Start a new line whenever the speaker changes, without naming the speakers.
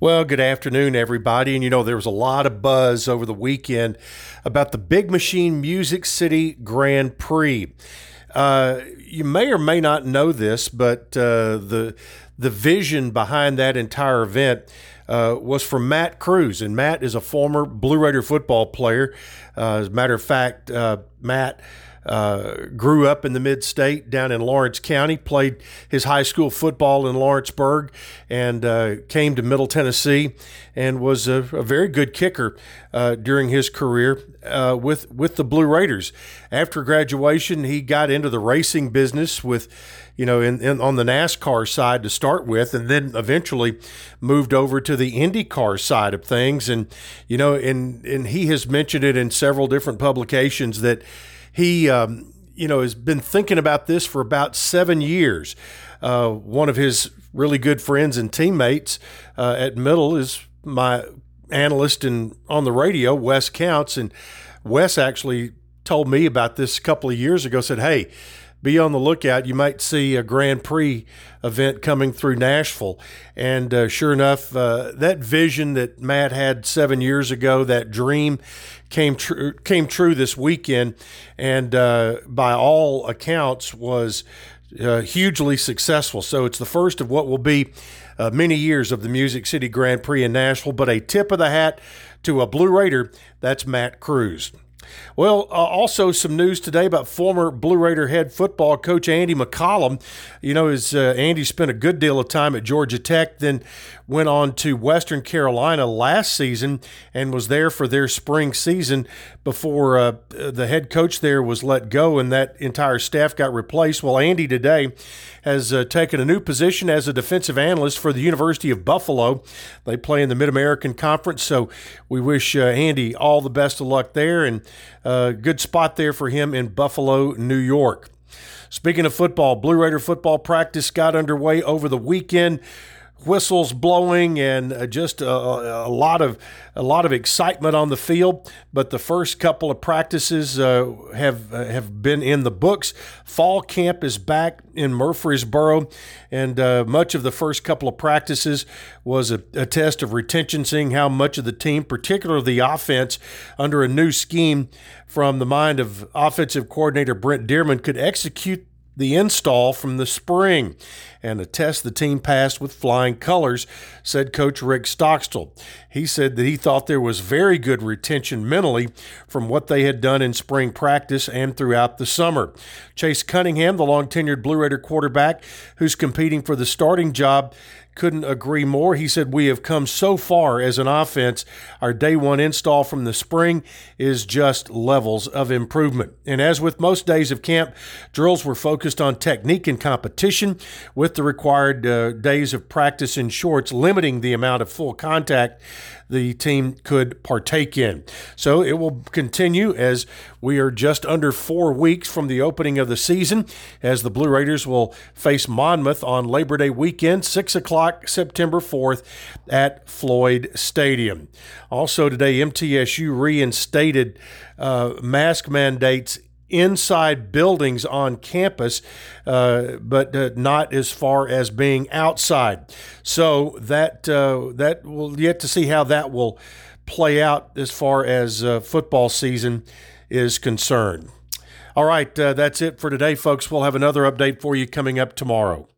Well, good afternoon, everybody. And you know, there was a lot of buzz over the weekend about the Big Machine Music City Grand Prix. Uh, you may or may not know this, but uh, the the vision behind that entire event uh, was from Matt Crews, and Matt is a former Blue Raider football player. Uh, as a matter of fact, uh, Matt uh, grew up in the mid state down in Lawrence County, played his high school football in Lawrenceburg, and uh, came to Middle Tennessee and was a, a very good kicker uh, during his career uh, with, with the Blue Raiders. After graduation, he got into the racing business with you know, in, in, on the NASCAR side to start with, and then eventually moved over to the IndyCar side of things. And you know, and and he has mentioned it in several different publications that he, um, you know, has been thinking about this for about seven years. Uh, one of his really good friends and teammates uh, at Middle is my analyst and on the radio, Wes Counts, and Wes actually told me about this a couple of years ago. Said, "Hey." Be on the lookout. You might see a Grand Prix event coming through Nashville. And uh, sure enough, uh, that vision that Matt had seven years ago, that dream, came true came true this weekend, and uh, by all accounts was uh, hugely successful. So it's the first of what will be uh, many years of the Music City Grand Prix in Nashville. But a tip of the hat to a Blue Raider, that's Matt Crews. Well, uh, also some news today about former Blue Raider head football coach Andy McCollum. You know, as uh, Andy spent a good deal of time at Georgia Tech, then went on to Western Carolina last season and was there for their spring season before uh, the head coach there was let go and that entire staff got replaced. Well, Andy today has uh, taken a new position as a defensive analyst for the University of Buffalo. They play in the Mid American Conference, so we wish uh, Andy all the best of luck there and uh, good spot there for him in Buffalo, New York. Speaking of football, Blue Raider football practice got underway over the weekend whistles blowing and uh, just a, a, lot of a lot of excitement on the field. But the first couple of practices uh, have uh, have been in the books. Fall camp is back in Murfreesboro, and uh, much of the first couple of practices was a, a, test of retention, seeing how much of the team, particularly the offense, under a new scheme from the mind of offensive coordinator Brent Dearmon, could execute the install from the spring and a test the team passed with flying colors, said Coach Rick Stockstill. He said that he thought there was very good retention mentally from what they had done in spring practice and throughout the summer. Chase Cunningham, the long tenured Blue Raider quarterback who's competing for the starting job, couldn't agree more. He said, We have come so far as an offense. Our day one install from the spring is just levels of improvement. And as with most days of camp, drills were focused on technique and competition, with the required uh, days of practice in shorts limiting the amount of full contact the team could partake in. So it will continue as we are just under four weeks from the opening of the season, as the Blue Raiders will face Monmouth on Labor Day weekend, 6 o'clock, September 4th, at Floyd Stadium. Also today, MTSU reinstated uh, mask mandates inside buildings on campus, uh, but uh, not as far as being outside. So that uh, that will yet to see how that will play out as far as uh, football season is concerned. All right, uh, that's it for today, folks. We'll have another update for you coming up tomorrow.